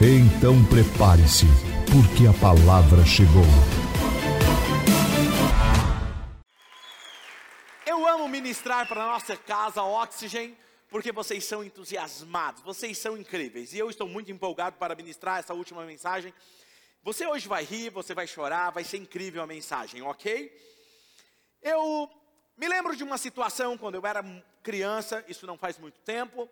Então prepare-se, porque a palavra chegou. Eu amo ministrar para nossa casa Oxygen, porque vocês são entusiasmados, vocês são incríveis. E eu estou muito empolgado para ministrar essa última mensagem. Você hoje vai rir, você vai chorar, vai ser incrível a mensagem, ok? Eu me lembro de uma situação quando eu era criança, isso não faz muito tempo,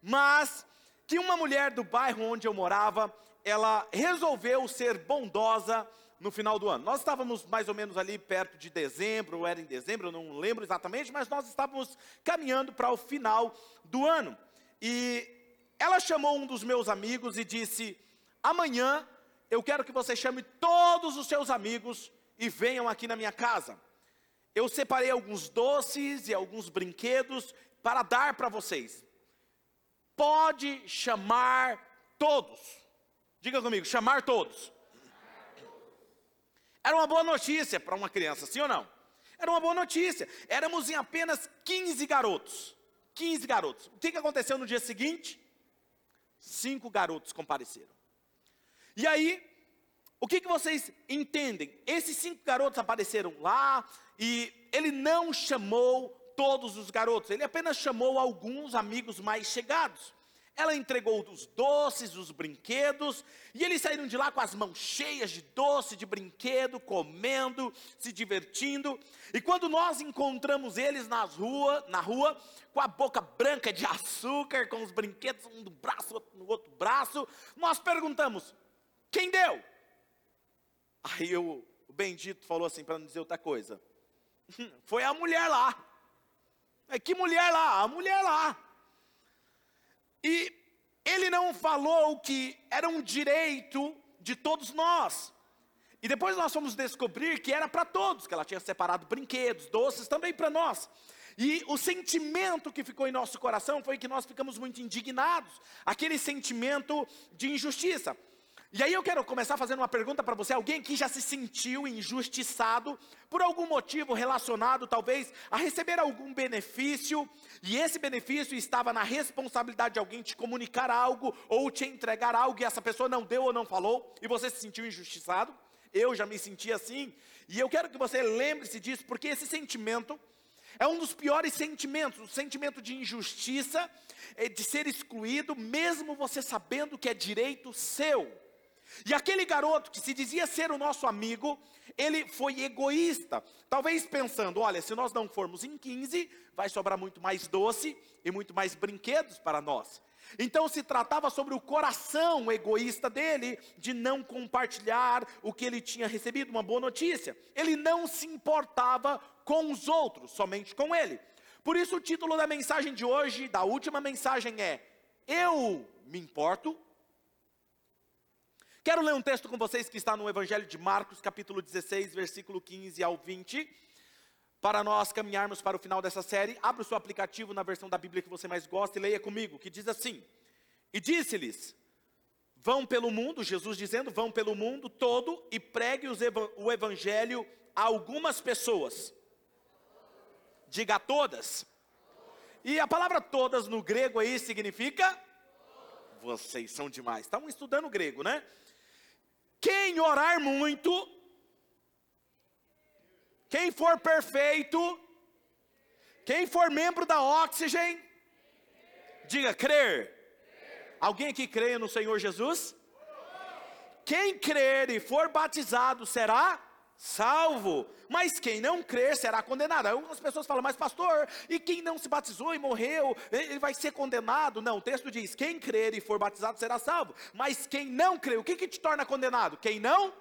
mas que uma mulher do bairro onde eu morava, ela resolveu ser bondosa no final do ano. Nós estávamos mais ou menos ali perto de dezembro, ou era em dezembro, eu não lembro exatamente, mas nós estávamos caminhando para o final do ano. E ela chamou um dos meus amigos e disse: Amanhã eu quero que você chame todos os seus amigos e venham aqui na minha casa. Eu separei alguns doces e alguns brinquedos para dar para vocês pode chamar todos. Diga comigo, chamar todos. Era uma boa notícia para uma criança, sim ou não? Era uma boa notícia. Éramos em apenas 15 garotos. 15 garotos. O que, aconteceu no dia seguinte? Cinco garotos compareceram. E aí, o que, que vocês entendem? Esses cinco garotos apareceram lá e ele não chamou todos os garotos, ele apenas chamou alguns amigos mais chegados. Ela entregou os doces, os brinquedos, e eles saíram de lá com as mãos cheias de doce, de brinquedo, comendo, se divertindo. E quando nós encontramos eles nas rua, na rua, com a boca branca de açúcar, com os brinquedos um no braço, outro no outro braço, nós perguntamos: quem deu? Aí o, o bendito falou assim, para não dizer outra coisa: foi a mulher lá. É que mulher lá? A mulher lá. E ele não falou que era um direito de todos nós. E depois nós fomos descobrir que era para todos, que ela tinha separado brinquedos, doces também para nós. E o sentimento que ficou em nosso coração foi que nós ficamos muito indignados, aquele sentimento de injustiça. E aí eu quero começar fazendo uma pergunta para você, alguém que já se sentiu injustiçado por algum motivo relacionado talvez a receber algum benefício, e esse benefício estava na responsabilidade de alguém te comunicar algo ou te entregar algo e essa pessoa não deu ou não falou e você se sentiu injustiçado? Eu já me senti assim, e eu quero que você lembre-se disso, porque esse sentimento é um dos piores sentimentos, o sentimento de injustiça, é de ser excluído, mesmo você sabendo que é direito seu. E aquele garoto que se dizia ser o nosso amigo, ele foi egoísta, talvez pensando: olha, se nós não formos em 15, vai sobrar muito mais doce e muito mais brinquedos para nós. Então se tratava sobre o coração egoísta dele de não compartilhar o que ele tinha recebido, uma boa notícia. Ele não se importava com os outros, somente com ele. Por isso o título da mensagem de hoje, da última mensagem é: Eu me importo Quero ler um texto com vocês que está no Evangelho de Marcos, capítulo 16, versículo 15 ao 20, para nós caminharmos para o final dessa série. Abra o seu aplicativo na versão da Bíblia que você mais gosta e leia comigo, que diz assim: E disse-lhes: Vão pelo mundo, Jesus dizendo: Vão pelo mundo todo e pregue o Evangelho a algumas pessoas. Diga a todas. E a palavra todas no grego aí significa vocês são demais. Estavam estudando grego, né? Quem orar muito, quem for perfeito, quem for membro da Oxygen, diga crer. Alguém aqui crê no Senhor Jesus? Quem crer e for batizado será salvo, mas quem não crer será condenado. Algumas pessoas falam, mas pastor, e quem não se batizou e morreu, ele vai ser condenado? Não, o texto diz: quem crer e for batizado será salvo, mas quem não crer, o que, que te torna condenado? Quem não?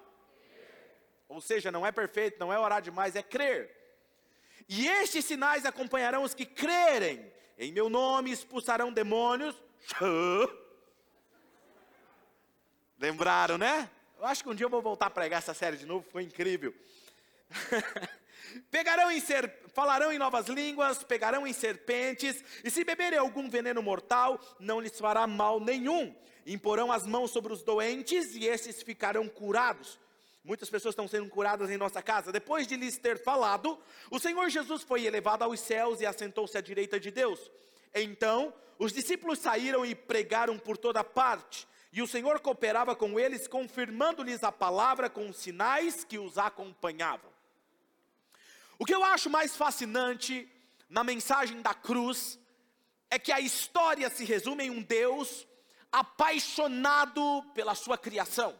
Ou seja, não é perfeito, não é orar demais, é crer. E estes sinais acompanharão os que crerem, em meu nome expulsarão demônios. Lembraram, né? Eu acho que um dia eu vou voltar a pregar essa série de novo, foi incrível. Pegarão em ser, falarão em novas línguas, pegarão em serpentes, e se beberem algum veneno mortal, não lhes fará mal nenhum. Imporão as mãos sobre os doentes e esses ficarão curados. Muitas pessoas estão sendo curadas em nossa casa. Depois de lhes ter falado, o Senhor Jesus foi elevado aos céus e assentou-se à direita de Deus. Então, os discípulos saíram e pregaram por toda parte. E o Senhor cooperava com eles, confirmando-lhes a palavra com os sinais que os acompanhavam. O que eu acho mais fascinante na mensagem da cruz é que a história se resume em um Deus apaixonado pela sua criação.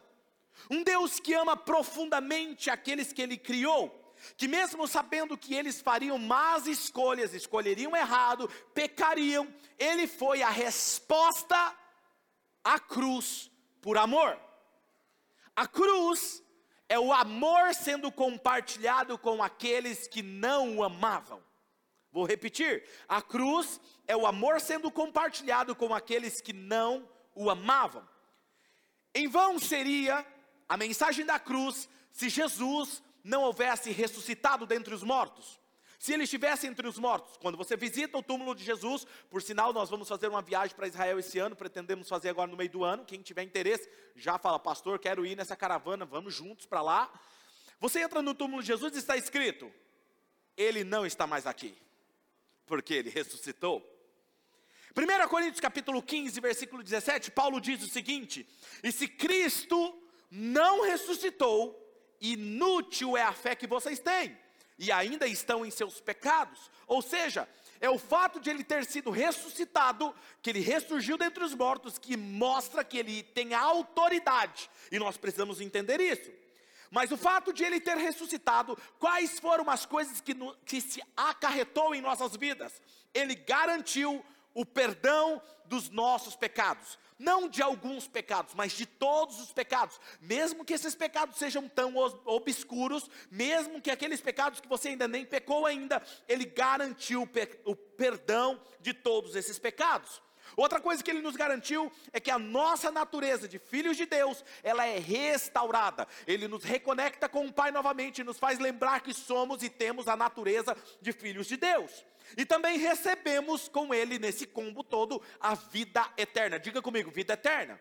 Um Deus que ama profundamente aqueles que ele criou, que mesmo sabendo que eles fariam más escolhas, escolheriam errado, pecariam, ele foi a resposta à cruz por amor. A cruz é o amor sendo compartilhado com aqueles que não o amavam. Vou repetir: a cruz é o amor sendo compartilhado com aqueles que não o amavam. Em vão seria a mensagem da cruz se Jesus não houvesse ressuscitado dentre os mortos. Se ele estivesse entre os mortos, quando você visita o túmulo de Jesus, por sinal, nós vamos fazer uma viagem para Israel esse ano, pretendemos fazer agora no meio do ano. Quem tiver interesse, já fala, pastor, quero ir nessa caravana, vamos juntos para lá. Você entra no túmulo de Jesus e está escrito: Ele não está mais aqui, porque ele ressuscitou. 1 Coríntios capítulo 15, versículo 17, Paulo diz o seguinte: E se Cristo não ressuscitou, inútil é a fé que vocês têm e ainda estão em seus pecados. Ou seja, é o fato de ele ter sido ressuscitado, que ele ressurgiu dentre os mortos, que mostra que ele tem autoridade, e nós precisamos entender isso. Mas o fato de ele ter ressuscitado, quais foram as coisas que, no, que se acarretou em nossas vidas? Ele garantiu o perdão dos nossos pecados não de alguns pecados, mas de todos os pecados, mesmo que esses pecados sejam tão obscuros, mesmo que aqueles pecados que você ainda nem pecou ainda, ele garantiu o perdão de todos esses pecados. Outra coisa que ele nos garantiu é que a nossa natureza de filhos de Deus, ela é restaurada. Ele nos reconecta com o Pai novamente, nos faz lembrar que somos e temos a natureza de filhos de Deus. E também recebemos com ele nesse combo todo a vida eterna. Diga comigo, vida eterna.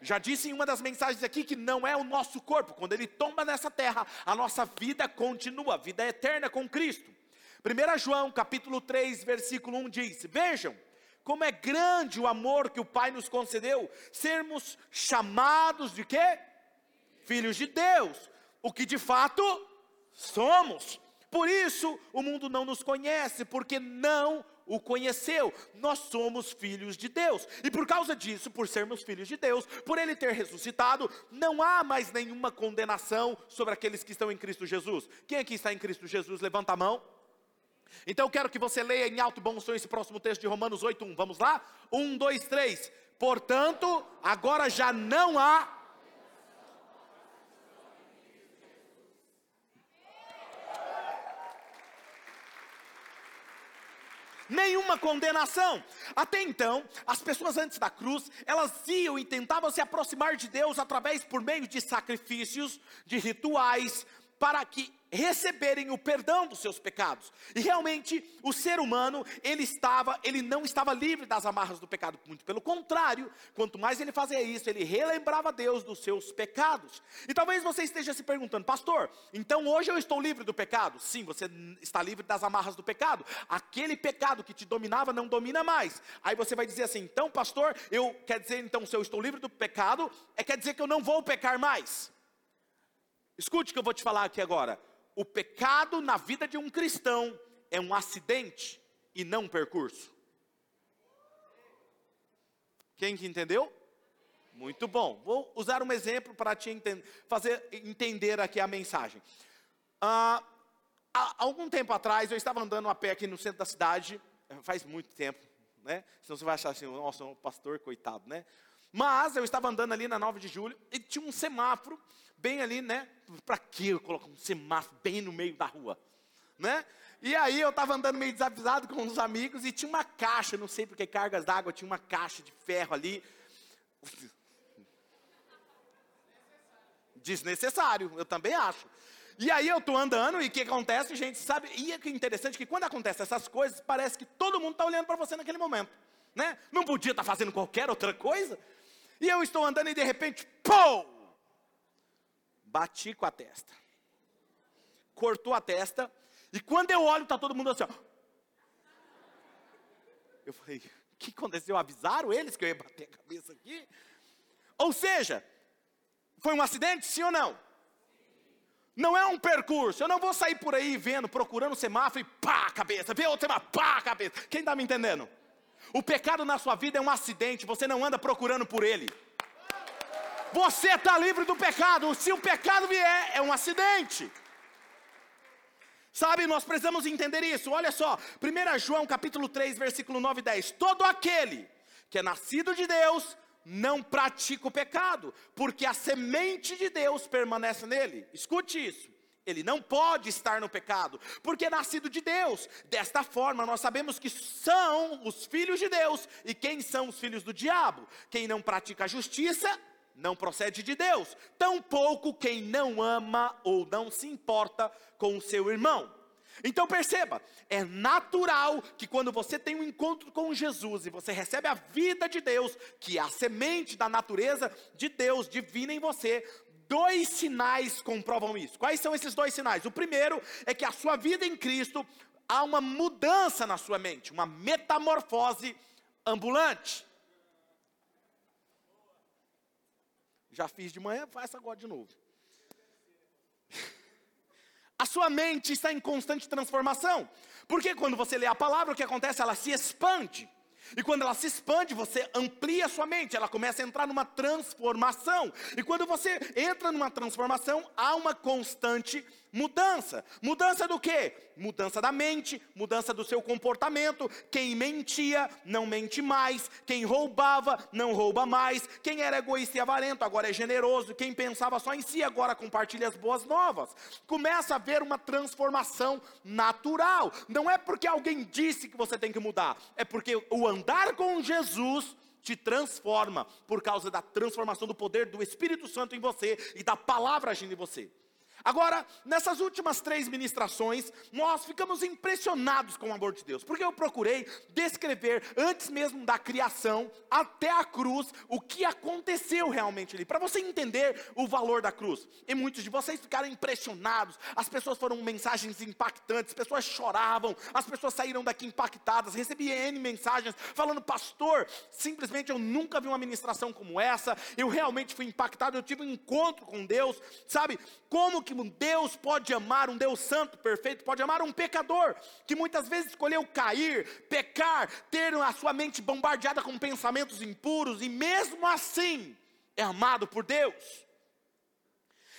Já disse em uma das mensagens aqui que não é o nosso corpo, quando ele tomba nessa terra, a nossa vida continua, a vida eterna com Cristo. 1 João capítulo 3, versículo 1 diz: Vejam, como é grande o amor que o Pai nos concedeu, sermos chamados de quê? Filhos de Deus, o que de fato somos. Por isso o mundo não nos conhece, porque não o conheceu. Nós somos filhos de Deus. E por causa disso, por sermos filhos de Deus, por ele ter ressuscitado, não há mais nenhuma condenação sobre aqueles que estão em Cristo Jesus. Quem aqui está em Cristo Jesus? Levanta a mão. Então eu quero que você leia em alto e bom som esse próximo texto de Romanos 8:1. Vamos lá? 1 2 3. Portanto, agora já não há nenhuma condenação. Até então, as pessoas antes da cruz, elas iam e tentavam se aproximar de Deus através por meio de sacrifícios, de rituais, para que receberem o perdão dos seus pecados. E realmente, o ser humano, ele estava, ele não estava livre das amarras do pecado, muito pelo contrário, quanto mais ele fazia isso, ele relembrava Deus dos seus pecados. E talvez você esteja se perguntando, pastor, então hoje eu estou livre do pecado? Sim, você está livre das amarras do pecado. Aquele pecado que te dominava não domina mais. Aí você vai dizer assim, então, pastor, eu quer dizer então se eu estou livre do pecado, é quer dizer que eu não vou pecar mais. Escute o que eu vou te falar aqui agora o pecado na vida de um cristão é um acidente e não um percurso. Quem que entendeu? Muito bom. Vou usar um exemplo para te entender, fazer entender aqui a mensagem. Ah, há algum tempo atrás, eu estava andando a pé aqui no centro da cidade, faz muito tempo, né? Senão você vai achar assim, nossa, um pastor, coitado, né? Mas eu estava andando ali na 9 de julho e tinha um semáforo bem ali, né? Para que eu coloco um semáforo bem no meio da rua, né? E aí eu estava andando meio desavisado com uns amigos e tinha uma caixa, não sei porque cargas d'água, tinha uma caixa de ferro ali. Desnecessário, eu também acho. E aí eu tô andando e o que acontece, gente, sabe? E é interessante que quando acontecem essas coisas, parece que todo mundo está olhando para você naquele momento, né? Não podia estar tá fazendo qualquer outra coisa. E eu estou andando e de repente, pô! Bati com a testa. Cortou a testa. E quando eu olho, está todo mundo assim, ó. Eu falei, o que aconteceu? Avisaram eles que eu ia bater a cabeça aqui? Ou seja, foi um acidente, sim ou não? Não é um percurso. Eu não vou sair por aí vendo, procurando o semáforo e pá, cabeça. Vê outro semáforo, pá, cabeça. Quem está me entendendo? O pecado na sua vida é um acidente. Você não anda procurando por ele. Você está livre do pecado. Se o pecado vier, é um acidente. Sabe, nós precisamos entender isso. Olha só, 1 João capítulo 3, versículo 9 e 10. Todo aquele que é nascido de Deus não pratica o pecado, porque a semente de Deus permanece nele. Escute isso. Ele não pode estar no pecado, porque é nascido de Deus. Desta forma, nós sabemos que são os filhos de Deus. E quem são os filhos do diabo? Quem não pratica a justiça, não procede de Deus. Tampouco quem não ama ou não se importa com o seu irmão. Então perceba, é natural que quando você tem um encontro com Jesus e você recebe a vida de Deus, que é a semente da natureza de Deus divina em você, dois sinais comprovam isso. Quais são esses dois sinais? O primeiro é que a sua vida em Cristo há uma mudança na sua mente, uma metamorfose ambulante. Já fiz de manhã, faça agora de novo. A sua mente está em constante transformação. Porque quando você lê a palavra, o que acontece? Ela se expande. E quando ela se expande, você amplia a sua mente, ela começa a entrar numa transformação. E quando você entra numa transformação, há uma constante mudança. Mudança do quê? Mudança da mente, mudança do seu comportamento. Quem mentia, não mente mais. Quem roubava, não rouba mais. Quem era egoísta e avarento, agora é generoso. Quem pensava só em si, agora compartilha as boas novas. Começa a haver uma transformação natural. Não é porque alguém disse que você tem que mudar, é porque o andar com Jesus te transforma por causa da transformação do poder do Espírito Santo em você e da palavra agindo em você. Agora, nessas últimas três ministrações, nós ficamos impressionados com o amor de Deus, porque eu procurei descrever, antes mesmo da criação até a cruz, o que aconteceu realmente ali, para você entender o valor da cruz. E muitos de vocês ficaram impressionados, as pessoas foram mensagens impactantes, pessoas choravam, as pessoas saíram daqui impactadas, recebi N mensagens falando, pastor, simplesmente eu nunca vi uma ministração como essa, eu realmente fui impactado, eu tive um encontro com Deus, sabe? Como que um Deus pode amar, um Deus santo, perfeito, pode amar um pecador, que muitas vezes escolheu cair, pecar, ter a sua mente bombardeada com pensamentos impuros, e mesmo assim é amado por Deus.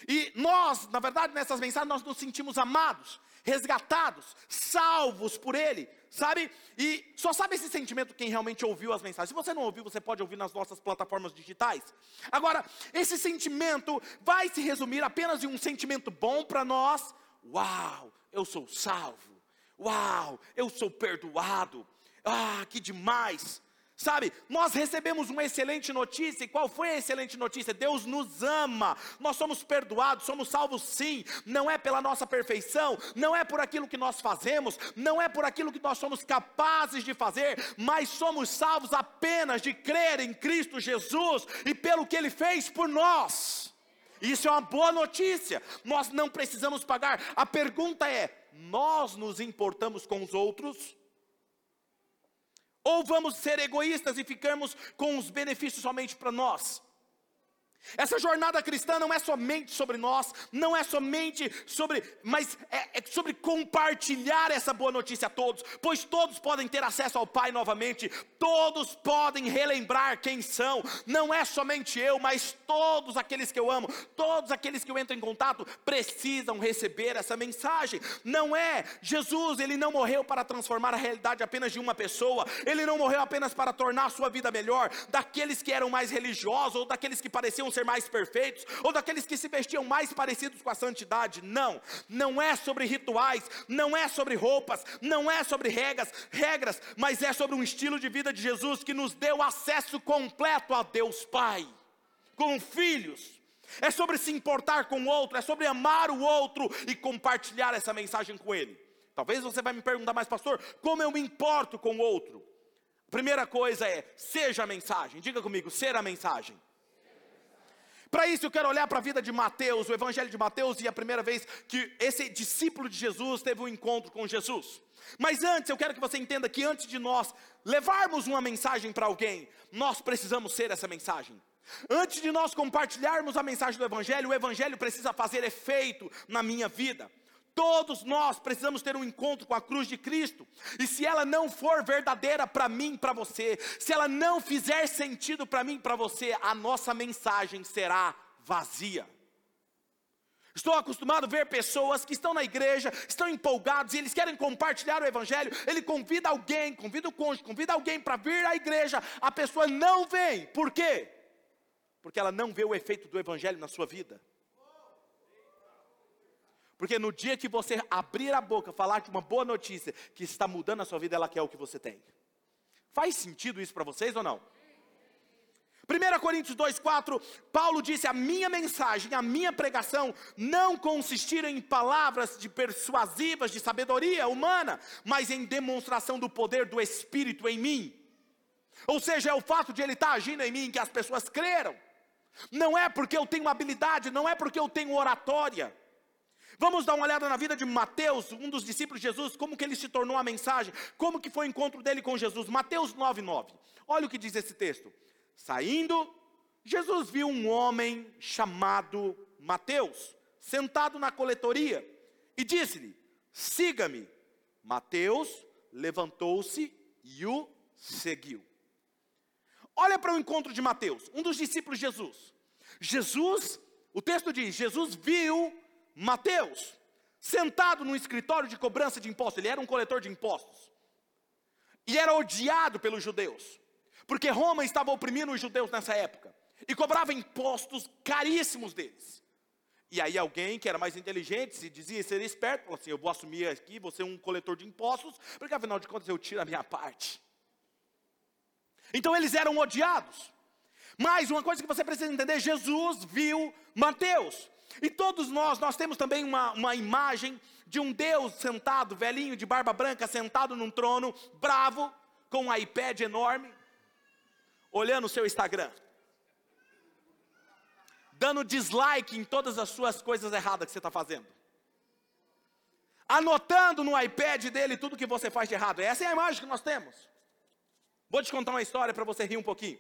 E nós, na verdade, nessas mensagens, nós nos sentimos amados, resgatados, salvos por Ele, sabe? E só sabe esse sentimento quem realmente ouviu as mensagens. Se você não ouviu, você pode ouvir nas nossas plataformas digitais. Agora, esse sentimento vai se resumir apenas em um sentimento bom para nós. Uau, eu sou salvo. Uau, eu sou perdoado. Ah, que demais. Sabe, nós recebemos uma excelente notícia, e qual foi a excelente notícia? Deus nos ama, nós somos perdoados, somos salvos sim, não é pela nossa perfeição, não é por aquilo que nós fazemos, não é por aquilo que nós somos capazes de fazer, mas somos salvos apenas de crer em Cristo Jesus e pelo que Ele fez por nós. Isso é uma boa notícia, nós não precisamos pagar. A pergunta é: nós nos importamos com os outros? Ou vamos ser egoístas e ficarmos com os benefícios somente para nós? Essa jornada cristã não é somente sobre nós, não é somente sobre, mas é, é, sobre compartilhar essa boa notícia a todos, pois todos podem ter acesso ao Pai novamente, todos podem relembrar quem são, não é somente eu, mas todos aqueles que eu amo, todos aqueles que eu entro em contato, precisam receber essa mensagem. Não é Jesus, ele não morreu para transformar a realidade apenas de uma pessoa, ele não morreu apenas para tornar a sua vida melhor, daqueles que eram mais religiosos ou daqueles que pareciam ser mais perfeitos, ou daqueles que se vestiam mais parecidos com a santidade. Não, não é sobre rituais, não é sobre roupas, não é sobre regras, regras, mas é sobre um estilo de vida de Jesus que nos deu acesso completo a Deus Pai, como filhos. É sobre se importar com o outro, é sobre amar o outro e compartilhar essa mensagem com ele. Talvez você vai me perguntar, mas pastor, como eu me importo com o outro? Primeira coisa é, seja a mensagem. Diga comigo, ser a mensagem. Para isso eu quero olhar para a vida de Mateus, o evangelho de Mateus, e a primeira vez que esse discípulo de Jesus teve um encontro com Jesus. Mas antes, eu quero que você entenda que antes de nós levarmos uma mensagem para alguém, nós precisamos ser essa mensagem. Antes de nós compartilharmos a mensagem do Evangelho, o Evangelho precisa fazer efeito na minha vida. Todos nós precisamos ter um encontro com a cruz de Cristo. E se ela não for verdadeira para mim, para você, se ela não fizer sentido para mim, para você, a nossa mensagem será vazia. Estou acostumado a ver pessoas que estão na igreja, estão empolgados e eles querem compartilhar o evangelho. Ele convida alguém, convida o cônjuge, convida alguém para vir à igreja. A pessoa não vem. Por quê? Porque ela não vê o efeito do evangelho na sua vida. Porque no dia que você abrir a boca, falar de uma boa notícia que está mudando a sua vida, ela quer o que você tem. Faz sentido isso para vocês ou não? 1 Coríntios 2,4, Paulo disse: A minha mensagem, a minha pregação não consistiram em palavras de persuasivas, de sabedoria humana, mas em demonstração do poder do Espírito em mim. Ou seja, é o fato de ele estar agindo em mim que as pessoas creram. Não é porque eu tenho habilidade, não é porque eu tenho oratória. Vamos dar uma olhada na vida de Mateus, um dos discípulos de Jesus, como que ele se tornou a mensagem, como que foi o encontro dele com Jesus. Mateus 9:9. Olha o que diz esse texto. Saindo, Jesus viu um homem chamado Mateus, sentado na coletoria, e disse-lhe: "Siga-me". Mateus levantou-se e o seguiu. Olha para o encontro de Mateus, um dos discípulos de Jesus. Jesus, o texto diz: Jesus viu Mateus, sentado no escritório de cobrança de impostos, ele era um coletor de impostos. E era odiado pelos judeus, porque Roma estava oprimindo os judeus nessa época e cobrava impostos caríssimos deles. E aí alguém que era mais inteligente, se dizia ser esperto, falou assim: eu vou assumir aqui, vou ser um coletor de impostos, porque afinal de contas eu tiro a minha parte. Então eles eram odiados. Mas uma coisa que você precisa entender: Jesus viu Mateus. E todos nós, nós temos também uma, uma imagem de um Deus sentado, velhinho, de barba branca, sentado num trono, bravo, com um iPad enorme, olhando o seu Instagram, dando dislike em todas as suas coisas erradas que você está fazendo, anotando no iPad dele tudo que você faz de errado. Essa é a imagem que nós temos. Vou te contar uma história para você rir um pouquinho.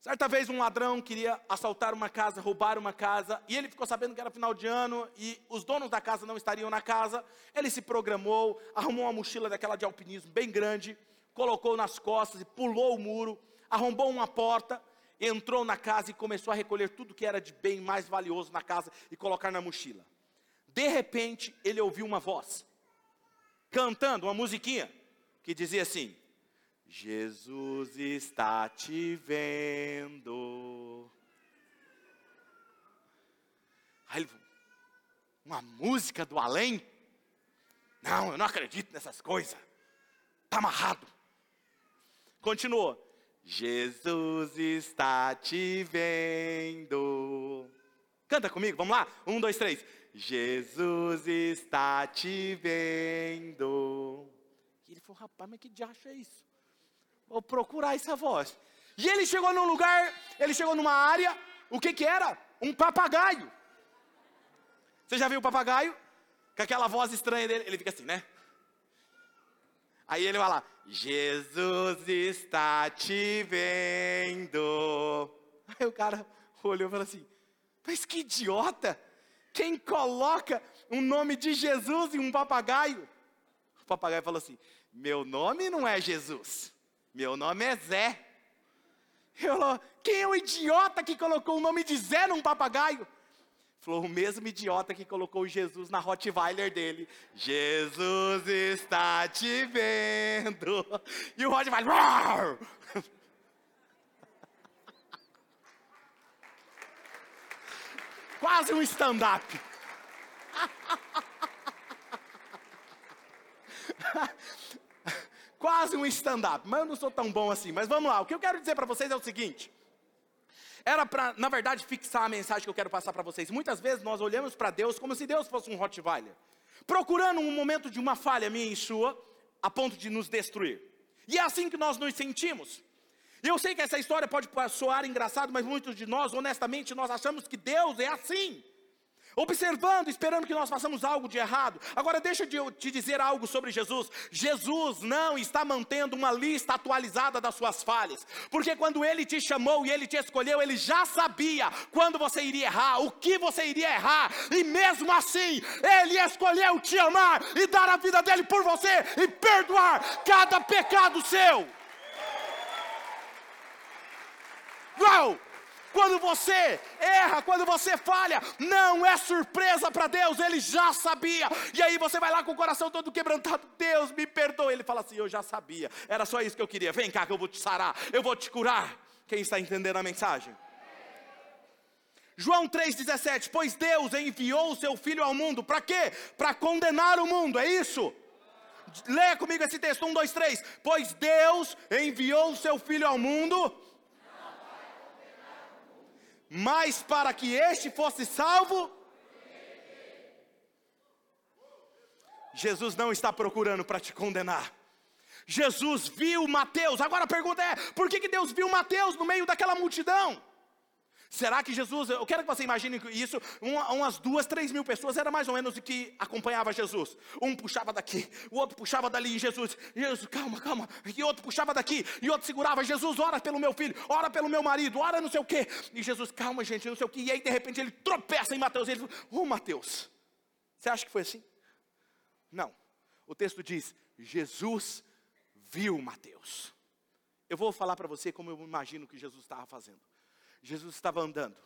Certa vez um ladrão queria assaltar uma casa, roubar uma casa, e ele ficou sabendo que era final de ano e os donos da casa não estariam na casa. Ele se programou, arrumou uma mochila daquela de alpinismo bem grande, colocou nas costas e pulou o muro, arrombou uma porta, entrou na casa e começou a recolher tudo que era de bem mais valioso na casa e colocar na mochila. De repente, ele ouviu uma voz cantando uma musiquinha que dizia assim: Jesus está te vendo. Aí uma música do além? Não, eu não acredito nessas coisas. Está amarrado. Continuou. Jesus está te vendo. Canta comigo, vamos lá? Um, dois, três. Jesus está te vendo. E ele falou, rapaz, mas que diacho é isso? Vou procurar essa voz. E ele chegou num lugar, ele chegou numa área, o que que era? Um papagaio. Você já viu o papagaio? Com aquela voz estranha dele, ele fica assim, né? Aí ele vai lá, Jesus está te vendo. Aí o cara olhou e falou assim, mas que idiota! Quem coloca um nome de Jesus em um papagaio? O papagaio falou assim, meu nome não é Jesus. Meu nome é Zé. Eu falou, quem é o idiota que colocou o nome de Zé num papagaio? Falou, o mesmo idiota que colocou Jesus na Rottweiler dele. Jesus está te vendo. E o Rottweiler. Quase um stand-up. Quase um stand-up, mas eu não sou tão bom assim. Mas vamos lá, o que eu quero dizer para vocês é o seguinte: era para, na verdade, fixar a mensagem que eu quero passar para vocês. Muitas vezes nós olhamos para Deus como se Deus fosse um Rottweiler, procurando um momento de uma falha minha e sua, a ponto de nos destruir. E é assim que nós nos sentimos. E eu sei que essa história pode soar engraçado, mas muitos de nós, honestamente, nós achamos que Deus é assim observando, esperando que nós façamos algo de errado. Agora, deixa eu te dizer algo sobre Jesus. Jesus não está mantendo uma lista atualizada das suas falhas, porque quando ele te chamou e ele te escolheu, ele já sabia quando você iria errar, o que você iria errar, e mesmo assim, ele escolheu te amar e dar a vida dele por você e perdoar cada pecado seu. Uau! Quando você erra, quando você falha, não é surpresa para Deus, Ele já sabia. E aí você vai lá com o coração todo quebrantado, Deus me perdoe. Ele fala assim: Eu já sabia, era só isso que eu queria. Vem cá que eu vou te sarar, eu vou te curar. Quem está entendendo a mensagem? João 3,17: Pois Deus enviou o seu Filho ao mundo, para quê? Para condenar o mundo, é isso? Leia comigo esse texto, 1, 2, 3. Pois Deus enviou o seu Filho ao mundo mas para que este fosse salvo. Jesus não está procurando para te condenar. Jesus viu Mateus. Agora a pergunta é: por que, que Deus viu Mateus no meio daquela multidão? Será que Jesus, eu quero que você imagine isso, uma, umas duas, três mil pessoas era mais ou menos o que acompanhava Jesus. Um puxava daqui, o outro puxava dali, e Jesus, Jesus, calma, calma, e outro puxava daqui, e outro segurava, Jesus, ora pelo meu filho, ora pelo meu marido, ora não sei o quê. E Jesus, calma, gente, não sei o quê. E aí de repente ele tropeça em Mateus, e ele fala, ô Mateus, você acha que foi assim? Não. O texto diz, Jesus viu Mateus. Eu vou falar para você como eu imagino que Jesus estava fazendo. Jesus estava andando,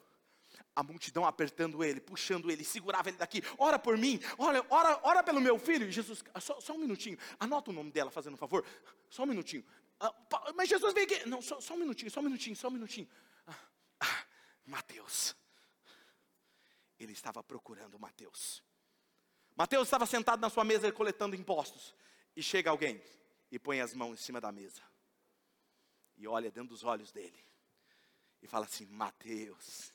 a multidão apertando ele, puxando ele, segurava ele daqui, ora por mim, ora, ora, pelo meu filho. E Jesus, só, só, um minutinho, anota o nome dela, fazendo um favor, só um minutinho. Ah, mas Jesus vem aqui, não, só, só, um minutinho, só um minutinho, só um minutinho. Ah, ah, Mateus, ele estava procurando Mateus. Mateus estava sentado na sua mesa coletando impostos, e chega alguém e põe as mãos em cima da mesa, e olha dentro dos olhos dele e fala assim: Mateus,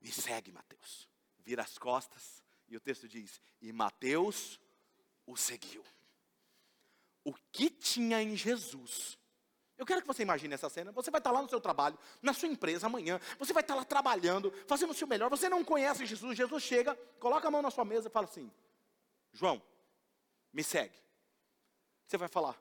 me segue, Mateus. Vira as costas e o texto diz: E Mateus o seguiu. O que tinha em Jesus? Eu quero que você imagine essa cena. Você vai estar lá no seu trabalho, na sua empresa amanhã. Você vai estar lá trabalhando, fazendo o seu melhor. Você não conhece Jesus. Jesus chega, coloca a mão na sua mesa e fala assim: João, me segue. Você vai falar: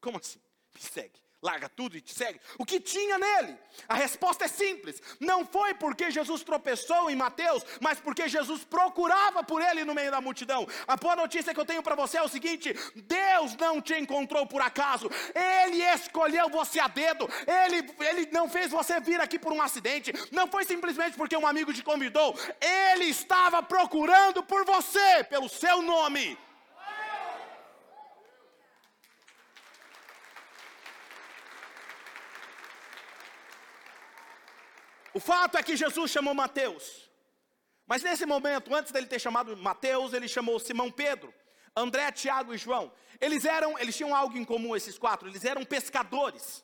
Como assim? Me segue larga tudo e te segue? O que tinha nele? A resposta é simples: não foi porque Jesus tropeçou em Mateus, mas porque Jesus procurava por ele no meio da multidão. A boa notícia que eu tenho para você é o seguinte: Deus não te encontrou por acaso, Ele escolheu você a dedo, Ele, ele não fez você vir aqui por um acidente, não foi simplesmente porque um amigo te convidou, Ele estava procurando por você, pelo seu nome. O fato é que Jesus chamou Mateus. Mas nesse momento, antes dele ter chamado Mateus, ele chamou Simão Pedro, André, Tiago e João. Eles eram, eles tinham algo em comum esses quatro, eles eram pescadores.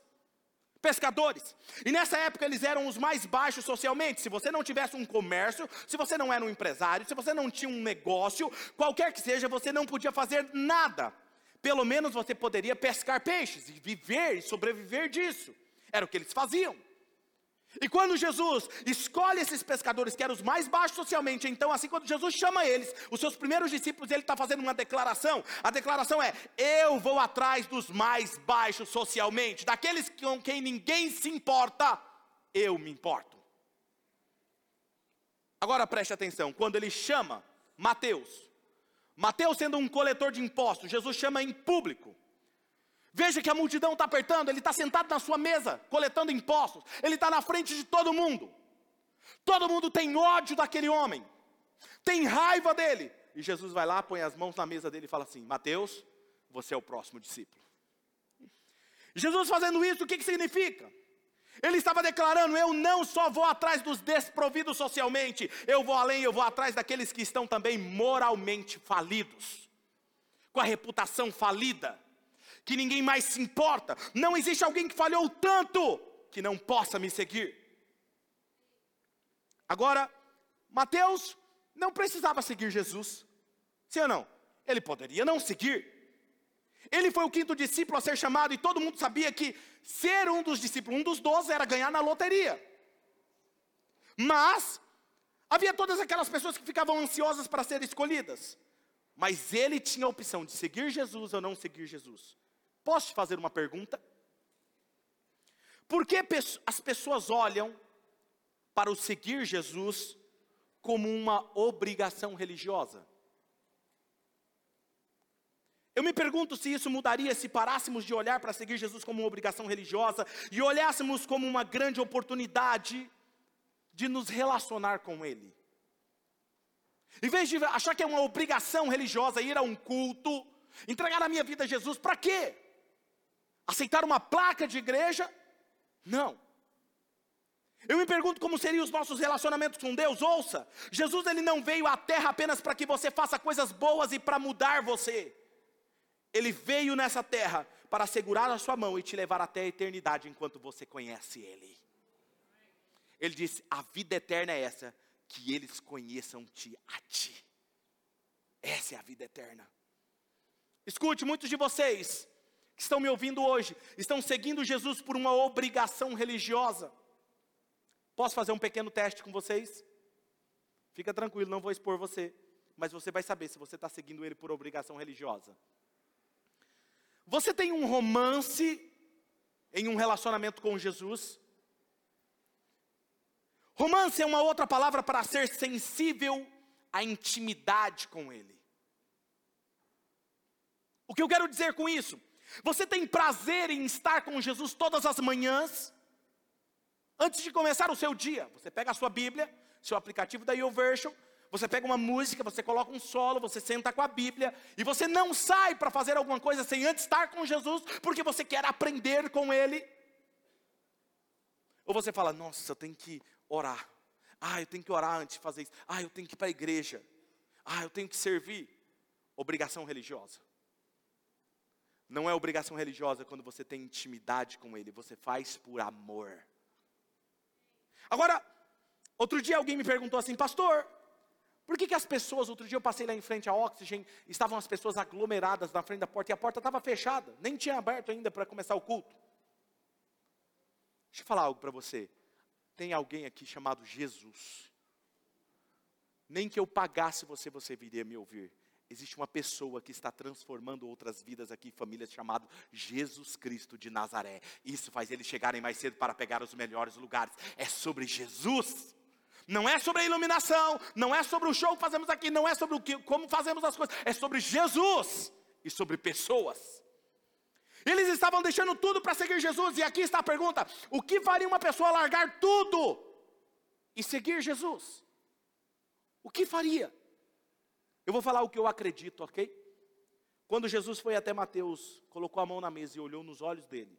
Pescadores. E nessa época eles eram os mais baixos socialmente. Se você não tivesse um comércio, se você não era um empresário, se você não tinha um negócio, qualquer que seja, você não podia fazer nada. Pelo menos você poderia pescar peixes e viver e sobreviver disso. Era o que eles faziam. E quando Jesus escolhe esses pescadores, que eram os mais baixos socialmente, então, assim, quando Jesus chama eles, os seus primeiros discípulos, ele está fazendo uma declaração. A declaração é: Eu vou atrás dos mais baixos socialmente, daqueles com quem ninguém se importa, eu me importo. Agora preste atenção: quando ele chama Mateus, Mateus sendo um coletor de impostos, Jesus chama em público. Veja que a multidão está apertando, ele está sentado na sua mesa, coletando impostos, ele está na frente de todo mundo. Todo mundo tem ódio daquele homem, tem raiva dele. E Jesus vai lá, põe as mãos na mesa dele e fala assim: Mateus, você é o próximo discípulo. Jesus fazendo isso, o que, que significa? Ele estava declarando: Eu não só vou atrás dos desprovidos socialmente, eu vou além, eu vou atrás daqueles que estão também moralmente falidos, com a reputação falida que ninguém mais se importa. Não existe alguém que falhou tanto que não possa me seguir. Agora, Mateus não precisava seguir Jesus, sim ou não? Ele poderia não seguir. Ele foi o quinto discípulo a ser chamado e todo mundo sabia que ser um dos discípulos, um dos doze, era ganhar na loteria. Mas havia todas aquelas pessoas que ficavam ansiosas para serem escolhidas. Mas ele tinha a opção de seguir Jesus ou não seguir Jesus. Posso te fazer uma pergunta? Por que as pessoas olham para o seguir Jesus como uma obrigação religiosa? Eu me pergunto se isso mudaria se parássemos de olhar para seguir Jesus como uma obrigação religiosa e olhássemos como uma grande oportunidade de nos relacionar com Ele. Em vez de achar que é uma obrigação religiosa ir a um culto, entregar a minha vida a Jesus, para quê? Aceitar uma placa de igreja? Não. Eu me pergunto como seriam os nossos relacionamentos com Deus. Ouça, Jesus ele não veio à terra apenas para que você faça coisas boas e para mudar você. Ele veio nessa terra para segurar a sua mão e te levar até a eternidade enquanto você conhece Ele. Ele disse: A vida eterna é essa, que eles conheçam-te a ti. Essa é a vida eterna. Escute, muitos de vocês que estão me ouvindo hoje estão seguindo Jesus por uma obrigação religiosa. Posso fazer um pequeno teste com vocês? Fica tranquilo, não vou expor você, mas você vai saber se você está seguindo ele por obrigação religiosa. Você tem um romance em um relacionamento com Jesus? Romance é uma outra palavra para ser sensível à intimidade com Ele. O que eu quero dizer com isso? Você tem prazer em estar com Jesus todas as manhãs? Antes de começar o seu dia, você pega a sua Bíblia, seu aplicativo da YouVersion, você pega uma música, você coloca um solo, você senta com a Bíblia e você não sai para fazer alguma coisa sem antes estar com Jesus, porque você quer aprender com Ele. Ou você fala, nossa, eu tenho que orar. Ah, eu tenho que orar antes de fazer isso. Ah, eu tenho que ir para a igreja. Ah, eu tenho que servir. Obrigação religiosa. Não é obrigação religiosa quando você tem intimidade com Ele, você faz por amor. Agora, outro dia alguém me perguntou assim, pastor, por que, que as pessoas, outro dia eu passei lá em frente à Oxygen, estavam as pessoas aglomeradas na frente da porta e a porta estava fechada, nem tinha aberto ainda para começar o culto. Deixa eu falar algo para você. Tem alguém aqui chamado Jesus. Nem que eu pagasse você, você viria me ouvir. Existe uma pessoa que está transformando outras vidas aqui, famílias, chamado Jesus Cristo de Nazaré. Isso faz eles chegarem mais cedo para pegar os melhores lugares. É sobre Jesus. Não é sobre a iluminação, não é sobre o show que fazemos aqui, não é sobre o que, como fazemos as coisas, é sobre Jesus e sobre pessoas. Eles estavam deixando tudo para seguir Jesus, e aqui está a pergunta: o que faria uma pessoa largar tudo e seguir Jesus? O que faria? Eu vou falar o que eu acredito, ok? Quando Jesus foi até Mateus, colocou a mão na mesa e olhou nos olhos dele,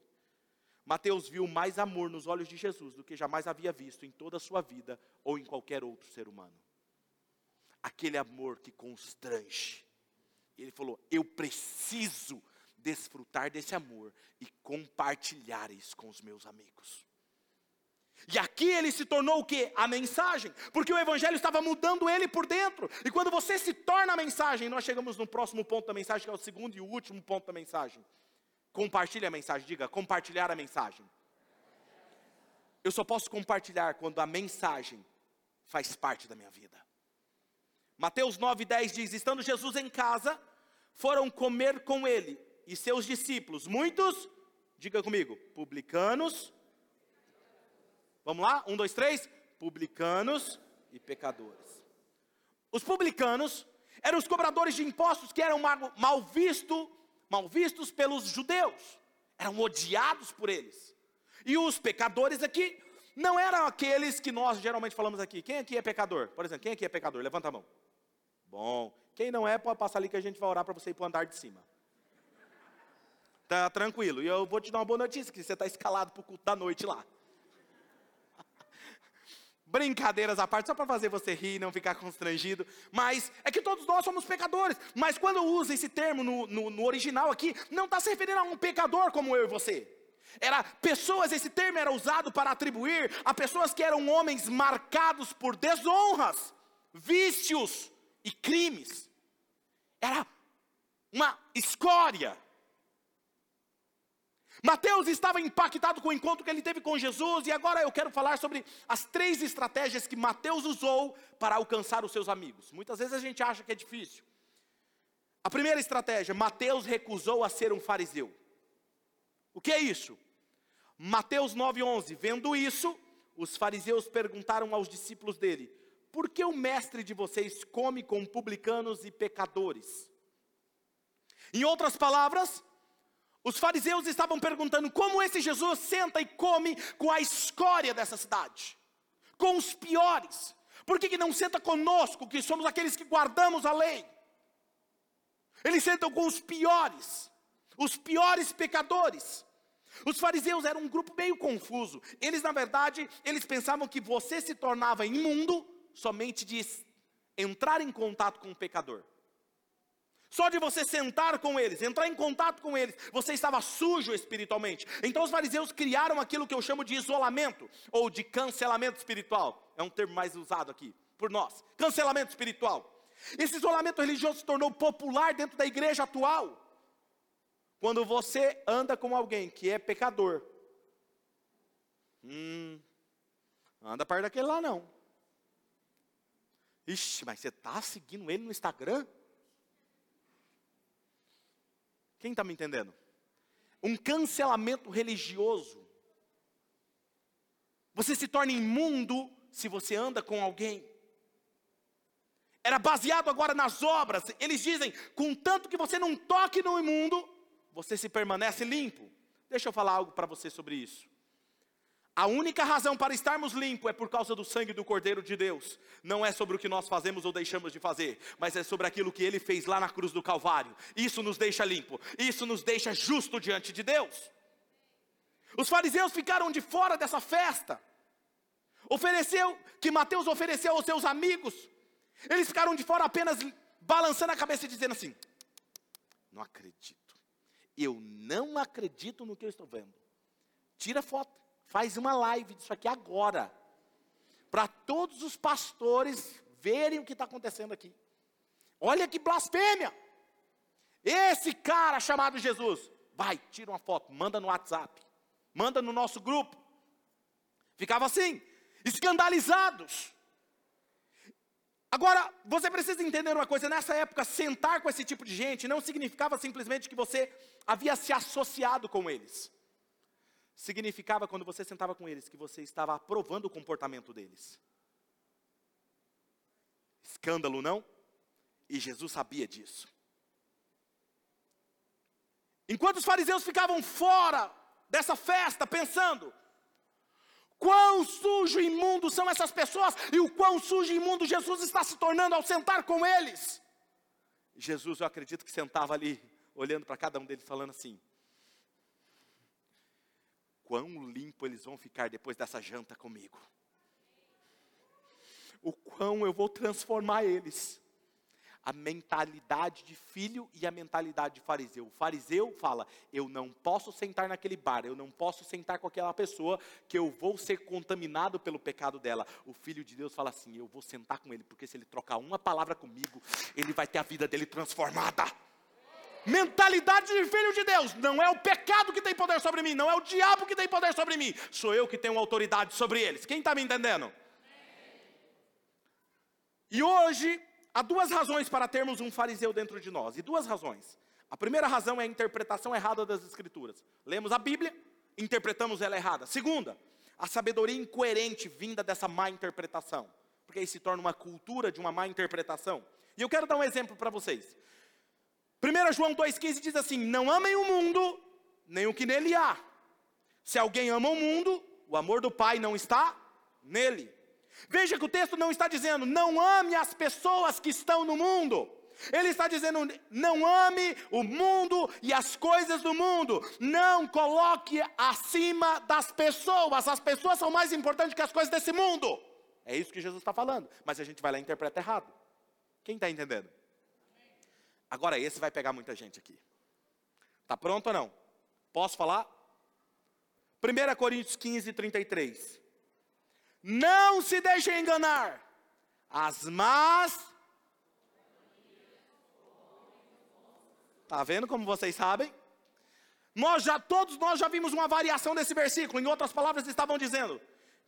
Mateus viu mais amor nos olhos de Jesus do que jamais havia visto em toda a sua vida ou em qualquer outro ser humano. Aquele amor que constrange. Ele falou: Eu preciso desfrutar desse amor e compartilhar isso com os meus amigos. E aqui ele se tornou o que? A mensagem, porque o evangelho estava mudando ele por dentro. E quando você se torna a mensagem, nós chegamos no próximo ponto da mensagem, que é o segundo e último ponto da mensagem. Compartilhe a mensagem, diga compartilhar a mensagem. Eu só posso compartilhar quando a mensagem faz parte da minha vida. Mateus 9:10 diz: Estando Jesus em casa, foram comer com ele e seus discípulos, muitos, diga comigo, publicanos. Vamos lá? Um, dois, três. Publicanos e pecadores. Os publicanos eram os cobradores de impostos que eram mal vistos mal vistos pelos judeus, eram odiados por eles. E os pecadores aqui não eram aqueles que nós geralmente falamos aqui. Quem aqui é pecador? Por exemplo, quem aqui é pecador? Levanta a mão. Bom, quem não é, pode passar ali que a gente vai orar para você ir para o andar de cima. Tá tranquilo. E eu vou te dar uma boa notícia, que você está escalado para o culto da noite lá. Brincadeiras à parte, só para fazer você rir e não ficar constrangido. Mas é que todos nós somos pecadores. Mas quando usa esse termo no, no, no original aqui, não está se referindo a um pecador como eu e você. Era pessoas, esse termo era usado para atribuir a pessoas que eram homens marcados por desonras, vícios e crimes. Era uma escória. Mateus estava impactado com o encontro que ele teve com Jesus, e agora eu quero falar sobre as três estratégias que Mateus usou para alcançar os seus amigos. Muitas vezes a gente acha que é difícil. A primeira estratégia, Mateus recusou a ser um fariseu. O que é isso? Mateus 9:11. Vendo isso, os fariseus perguntaram aos discípulos dele: Por que o mestre de vocês come com publicanos e pecadores? Em outras palavras, os fariseus estavam perguntando como esse Jesus senta e come com a escória dessa cidade, com os piores. Por que, que não senta conosco, que somos aqueles que guardamos a lei? Eles sentam com os piores, os piores pecadores. Os fariseus eram um grupo meio confuso. Eles, na verdade, eles pensavam que você se tornava imundo somente de entrar em contato com o pecador. Só de você sentar com eles, entrar em contato com eles, você estava sujo espiritualmente. Então os fariseus criaram aquilo que eu chamo de isolamento ou de cancelamento espiritual. É um termo mais usado aqui por nós. Cancelamento espiritual. Esse isolamento religioso se tornou popular dentro da igreja atual. Quando você anda com alguém que é pecador, hum, anda perto daquele lá não. Ixi, mas você está seguindo ele no Instagram? Quem está me entendendo? Um cancelamento religioso. Você se torna imundo se você anda com alguém. Era baseado agora nas obras. Eles dizem: contanto que você não toque no imundo, você se permanece limpo. Deixa eu falar algo para você sobre isso. A única razão para estarmos limpos é por causa do sangue do Cordeiro de Deus. Não é sobre o que nós fazemos ou deixamos de fazer, mas é sobre aquilo que ele fez lá na cruz do Calvário. Isso nos deixa limpo, isso nos deixa justo diante de Deus. Os fariseus ficaram de fora dessa festa. Ofereceu, que Mateus ofereceu aos seus amigos. Eles ficaram de fora apenas balançando a cabeça e dizendo assim: Não acredito. Eu não acredito no que eu estou vendo. Tira foto. Faz uma live disso aqui agora. Para todos os pastores verem o que está acontecendo aqui. Olha que blasfêmia! Esse cara chamado Jesus, vai, tira uma foto, manda no WhatsApp, manda no nosso grupo. Ficava assim, escandalizados. Agora, você precisa entender uma coisa: nessa época, sentar com esse tipo de gente não significava simplesmente que você havia se associado com eles significava quando você sentava com eles que você estava aprovando o comportamento deles. Escândalo, não? E Jesus sabia disso. Enquanto os fariseus ficavam fora dessa festa, pensando: quão sujo e imundo são essas pessoas, e o quão sujo e imundo Jesus está se tornando ao sentar com eles. Jesus, eu acredito que sentava ali, olhando para cada um deles, falando assim: quão limpo eles vão ficar depois dessa janta comigo. O quão eu vou transformar eles. A mentalidade de filho e a mentalidade de fariseu. O fariseu fala: eu não posso sentar naquele bar, eu não posso sentar com aquela pessoa, que eu vou ser contaminado pelo pecado dela. O filho de Deus fala assim: eu vou sentar com ele, porque se ele trocar uma palavra comigo, ele vai ter a vida dele transformada. Mentalidade de filho de Deus. Não é o pecado que tem poder sobre mim, não é o diabo que tem poder sobre mim. Sou eu que tenho autoridade sobre eles. Quem está me entendendo? E hoje, há duas razões para termos um fariseu dentro de nós. E duas razões. A primeira razão é a interpretação errada das Escrituras. Lemos a Bíblia, interpretamos ela errada. Segunda, a sabedoria incoerente vinda dessa má interpretação. Porque aí se torna uma cultura de uma má interpretação. E eu quero dar um exemplo para vocês. 1 João 2,15 diz assim: Não amem o mundo, nem o que nele há. Se alguém ama o mundo, o amor do Pai não está nele. Veja que o texto não está dizendo, não ame as pessoas que estão no mundo. Ele está dizendo, não ame o mundo e as coisas do mundo. Não coloque acima das pessoas. As pessoas são mais importantes que as coisas desse mundo. É isso que Jesus está falando. Mas a gente vai lá e interpreta errado. Quem está entendendo? Agora esse vai pegar muita gente aqui. Tá pronto ou não? Posso falar? 1 Coríntios 15, 33. Não se deixem enganar. As más. Tá vendo como vocês sabem? Nós já todos nós já vimos uma variação desse versículo. Em outras palavras, estavam dizendo: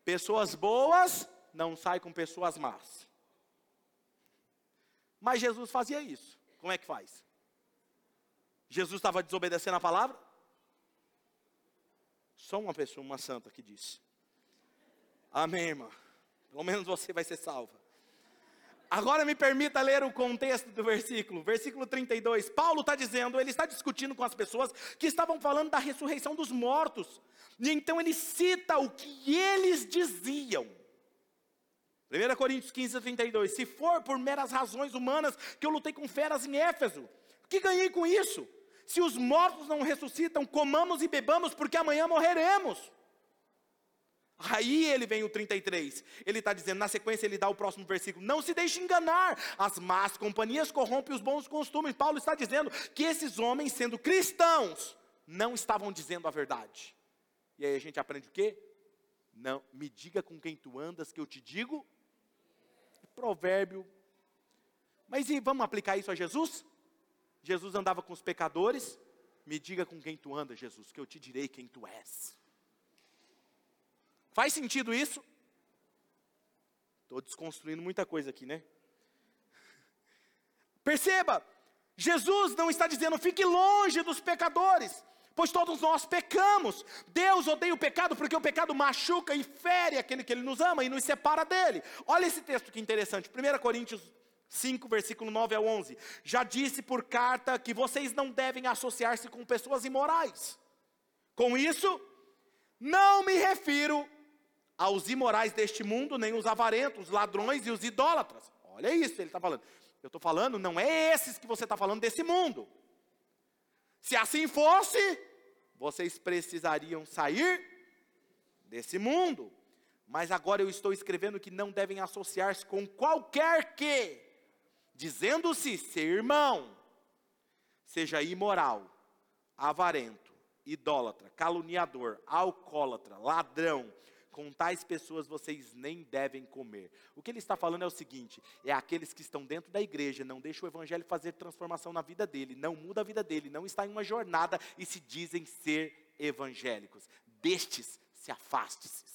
pessoas boas não saem com pessoas más. Mas Jesus fazia isso. Como é que faz? Jesus estava desobedecendo a palavra? Só uma pessoa, uma santa, que disse. Amém, irmã. Pelo menos você vai ser salva. Agora me permita ler o contexto do versículo, versículo 32. Paulo está dizendo, ele está discutindo com as pessoas que estavam falando da ressurreição dos mortos. E então ele cita o que eles diziam. 1 Coríntios 15, 32. Se for por meras razões humanas que eu lutei com feras em Éfeso, o que ganhei com isso? Se os mortos não ressuscitam, comamos e bebamos, porque amanhã morreremos. Aí ele vem o 33. Ele está dizendo, na sequência, ele dá o próximo versículo: Não se deixe enganar, as más companhias corrompem os bons costumes. Paulo está dizendo que esses homens, sendo cristãos, não estavam dizendo a verdade. E aí a gente aprende o quê? Não, me diga com quem tu andas, que eu te digo. Provérbio. Mas e vamos aplicar isso a Jesus? Jesus andava com os pecadores. Me diga com quem tu andas, Jesus, que eu te direi quem tu és. Faz sentido isso? Estou desconstruindo muita coisa aqui, né? Perceba, Jesus não está dizendo fique longe dos pecadores, pois todos nós pecamos. Deus odeia o pecado porque o pecado machuca e fere aquele que ele nos ama e nos separa dele. Olha esse texto que interessante, 1 Coríntios 5, versículo 9 ao 11. Já disse por carta que vocês não devem associar-se com pessoas imorais. Com isso, não me refiro aos imorais deste mundo, nem os avarentos, os ladrões e os idólatras. Olha isso, ele está falando. Eu estou falando, não é esses que você está falando desse mundo. Se assim fosse, vocês precisariam sair desse mundo. Mas agora eu estou escrevendo que não devem associar-se com qualquer que, dizendo-se ser irmão, seja imoral, avarento, idólatra, caluniador, alcoólatra, ladrão, com tais pessoas vocês nem devem comer. O que ele está falando é o seguinte: é aqueles que estão dentro da igreja, não deixam o evangelho fazer transformação na vida dele, não muda a vida dele, não está em uma jornada e se dizem ser evangélicos. Destes se afaste-se.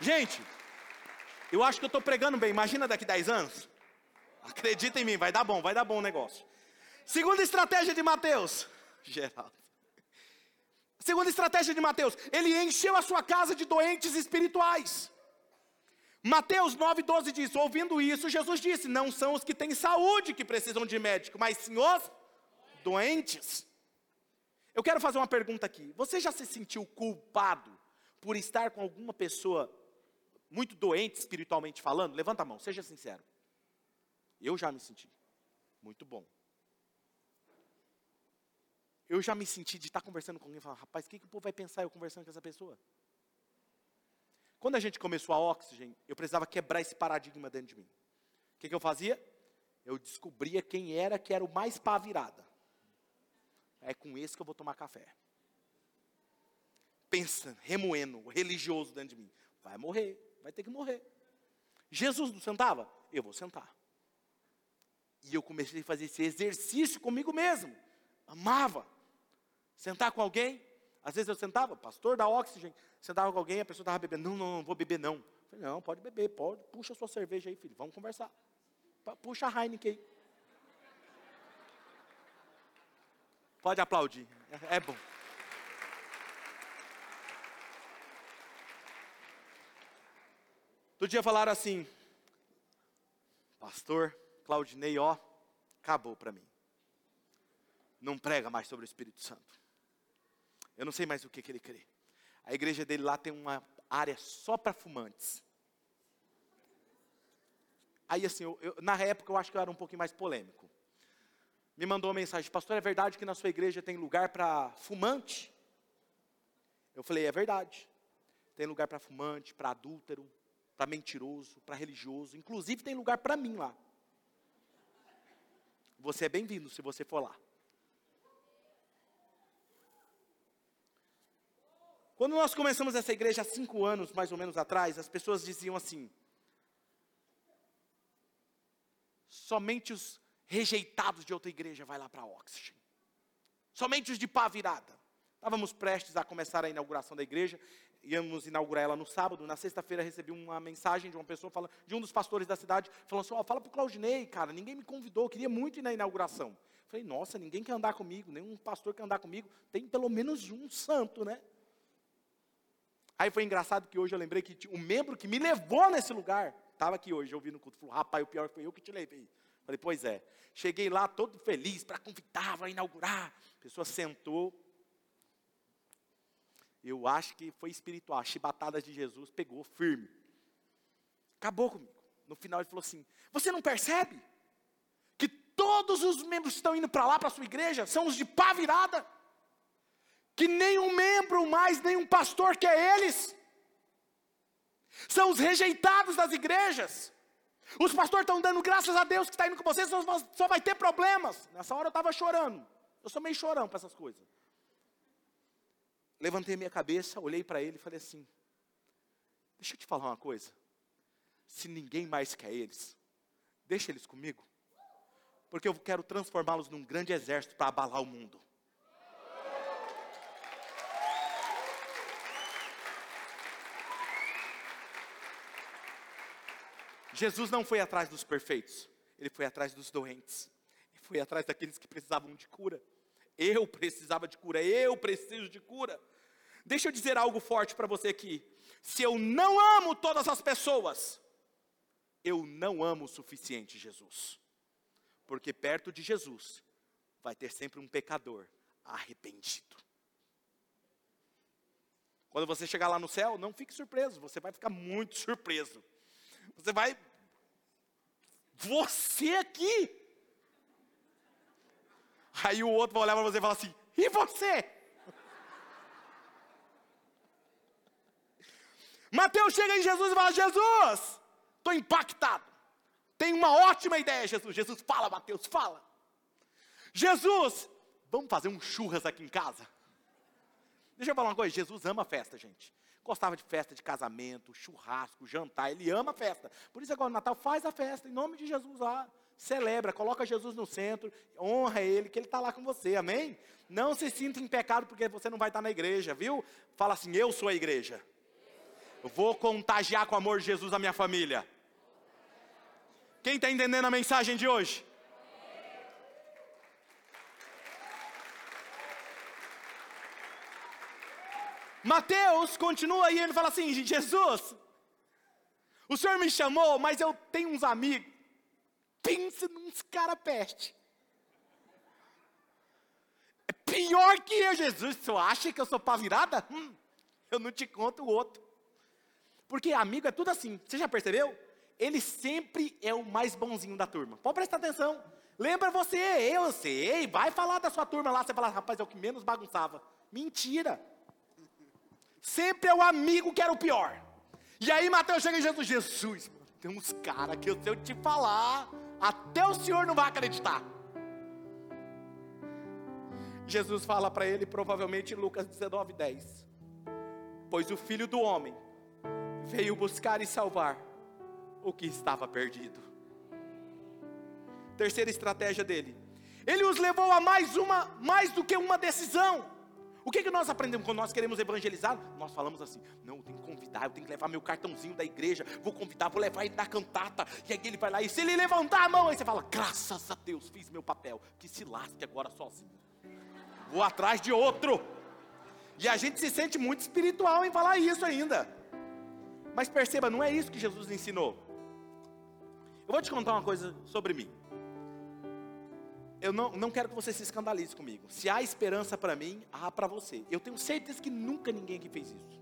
Gente, eu acho que eu estou pregando bem. Imagina daqui 10 anos. Acredita em mim, vai dar bom, vai dar bom o negócio. Segunda estratégia de Mateus. Geraldo. Segunda estratégia de Mateus, ele encheu a sua casa de doentes espirituais. Mateus 9,12 diz: Ouvindo isso, Jesus disse: Não são os que têm saúde que precisam de médico, mas sim os doentes. Eu quero fazer uma pergunta aqui. Você já se sentiu culpado por estar com alguma pessoa muito doente espiritualmente falando? Levanta a mão, seja sincero. Eu já me senti. Muito bom eu já me senti de estar conversando com alguém e falar, rapaz, o que, que o povo vai pensar eu conversando com essa pessoa? Quando a gente começou a Oxygen, eu precisava quebrar esse paradigma dentro de mim. O que, que eu fazia? Eu descobria quem era que era o mais pá virada. É com esse que eu vou tomar café. Pensa, remoendo, religioso dentro de mim. Vai morrer, vai ter que morrer. Jesus não sentava? Eu vou sentar. E eu comecei a fazer esse exercício comigo mesmo. Amava. Sentar com alguém, às vezes eu sentava, pastor da Oxygen, sentava com alguém, a pessoa estava bebendo. Não, não, não vou beber não. Eu falei, não, pode beber, pode, puxa a sua cerveja aí, filho, vamos conversar. Puxa a Heineken aí. Pode aplaudir, é, é bom. Outro dia falaram assim, pastor Claudinei, ó, acabou para mim. Não prega mais sobre o Espírito Santo. Eu não sei mais o que, que ele crê. A igreja dele lá tem uma área só para fumantes. Aí assim, eu, eu, na época eu acho que eu era um pouquinho mais polêmico. Me mandou uma mensagem, pastor, é verdade que na sua igreja tem lugar para fumante? Eu falei, é verdade. Tem lugar para fumante, para adúltero, para mentiroso, para religioso. Inclusive tem lugar para mim lá. Você é bem-vindo se você for lá. Quando nós começamos essa igreja há cinco anos, mais ou menos atrás, as pessoas diziam assim: somente os rejeitados de outra igreja vai lá para Oxygen. Somente os de pá virada. Estávamos prestes a começar a inauguração da igreja, íamos inaugurar ela no sábado. Na sexta-feira recebi uma mensagem de uma pessoa, falando, de um dos pastores da cidade, falando assim: oh, fala para o Claudinei, cara, ninguém me convidou, queria muito ir na inauguração. Falei, nossa, ninguém quer andar comigo, nenhum pastor quer andar comigo, tem pelo menos um santo, né? Aí foi engraçado que hoje eu lembrei que o membro que me levou nesse lugar estava aqui hoje, ouvindo o culto, falou: rapaz, o pior foi eu que te levei. Falei, pois é. Cheguei lá todo feliz para convidar, para inaugurar. A pessoa sentou. Eu acho que foi espiritual. A chibatada de Jesus pegou firme. Acabou comigo. No final ele falou assim: Você não percebe? Que todos os membros que estão indo para lá, para a sua igreja, são os de pá virada. Que nenhum membro mais, nenhum pastor quer eles. São os rejeitados das igrejas. Os pastores estão dando graças a Deus que está indo com vocês, só, só vai ter problemas. Nessa hora eu estava chorando. Eu sou meio chorão para essas coisas. Levantei minha cabeça, olhei para ele e falei assim: Deixa eu te falar uma coisa. Se ninguém mais quer eles, deixa eles comigo. Porque eu quero transformá-los num grande exército para abalar o mundo. Jesus não foi atrás dos perfeitos, ele foi atrás dos doentes, ele foi atrás daqueles que precisavam de cura. Eu precisava de cura, eu preciso de cura. Deixa eu dizer algo forte para você aqui. Se eu não amo todas as pessoas, eu não amo o suficiente Jesus. Porque perto de Jesus vai ter sempre um pecador arrependido. Quando você chegar lá no céu, não fique surpreso, você vai ficar muito surpreso. Você vai. Você aqui. Aí o outro vai olhar para você e falar assim: e você? Mateus chega em Jesus e fala: Jesus, estou impactado. Tem uma ótima ideia, Jesus. Jesus, fala, Mateus, fala. Jesus, vamos fazer um churras aqui em casa? Deixa eu falar uma coisa: Jesus ama festa, gente. Gostava de festa de casamento, churrasco, jantar. Ele ama festa. Por isso agora no Natal faz a festa em nome de Jesus lá. Celebra, coloca Jesus no centro, honra Ele, que Ele está lá com você, amém? Não se sinta em pecado porque você não vai estar na igreja, viu? Fala assim: Eu sou a igreja. vou contagiar com o amor de Jesus a minha família. Quem está entendendo a mensagem de hoje? Mateus continua aí, ele fala assim: Jesus, o senhor me chamou, mas eu tenho uns amigos. Pensa nos cara peste. É pior que eu, Jesus. Você acha que eu sou pá virada? Hum, eu não te conto o outro. Porque amigo é tudo assim. Você já percebeu? Ele sempre é o mais bonzinho da turma. Pode prestar atenção. Lembra você, eu sei. Vai falar da sua turma lá. Você fala, rapaz, é o que menos bagunçava. Mentira. Sempre é o amigo que era o pior. E aí Mateus chega em Jesus, Jesus, tem uns caras que se eu te falar, até o Senhor não vai acreditar. Jesus fala para ele, provavelmente em Lucas 19, 10. Pois o filho do homem veio buscar e salvar o que estava perdido. Terceira estratégia dele. Ele os levou a mais uma, mais do que uma decisão. O que, que nós aprendemos quando nós queremos evangelizar? Nós falamos assim: não, eu tenho que convidar, eu tenho que levar meu cartãozinho da igreja, vou convidar, vou levar ele na cantata, e aí ele vai lá, e se ele levantar a mão, aí você fala: graças a Deus, fiz meu papel, que se lasque agora sozinho. Vou atrás de outro. E a gente se sente muito espiritual em falar isso ainda. Mas perceba, não é isso que Jesus ensinou. Eu vou te contar uma coisa sobre mim eu não, não quero que você se escandalize comigo. Se há esperança para mim, há para você. Eu tenho certeza que nunca ninguém aqui fez isso.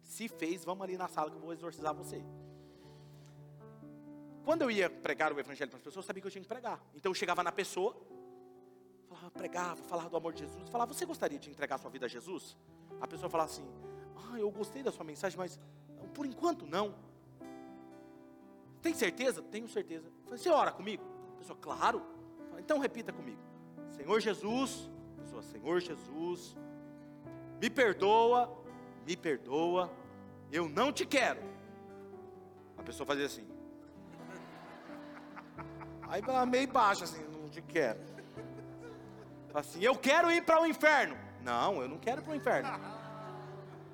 Se fez, vamos ali na sala que eu vou exorcizar você. Quando eu ia pregar o evangelho para as pessoas, eu sabia que eu tinha que pregar. Então eu chegava na pessoa, falava, pregava, falava do amor de Jesus, falava, você gostaria de entregar sua vida a Jesus? A pessoa falava assim, ah, eu gostei da sua mensagem, mas por enquanto não. Tem certeza? Tenho certeza. Eu falei, você ora comigo? A pessoa, claro. Então repita comigo: Senhor Jesus, Senhor Jesus, me perdoa me perdoa, eu não te quero. A pessoa fazia assim. Aí ela meio baixa assim, não te quero. Assim, eu quero ir para o inferno. Não, eu não quero para o inferno.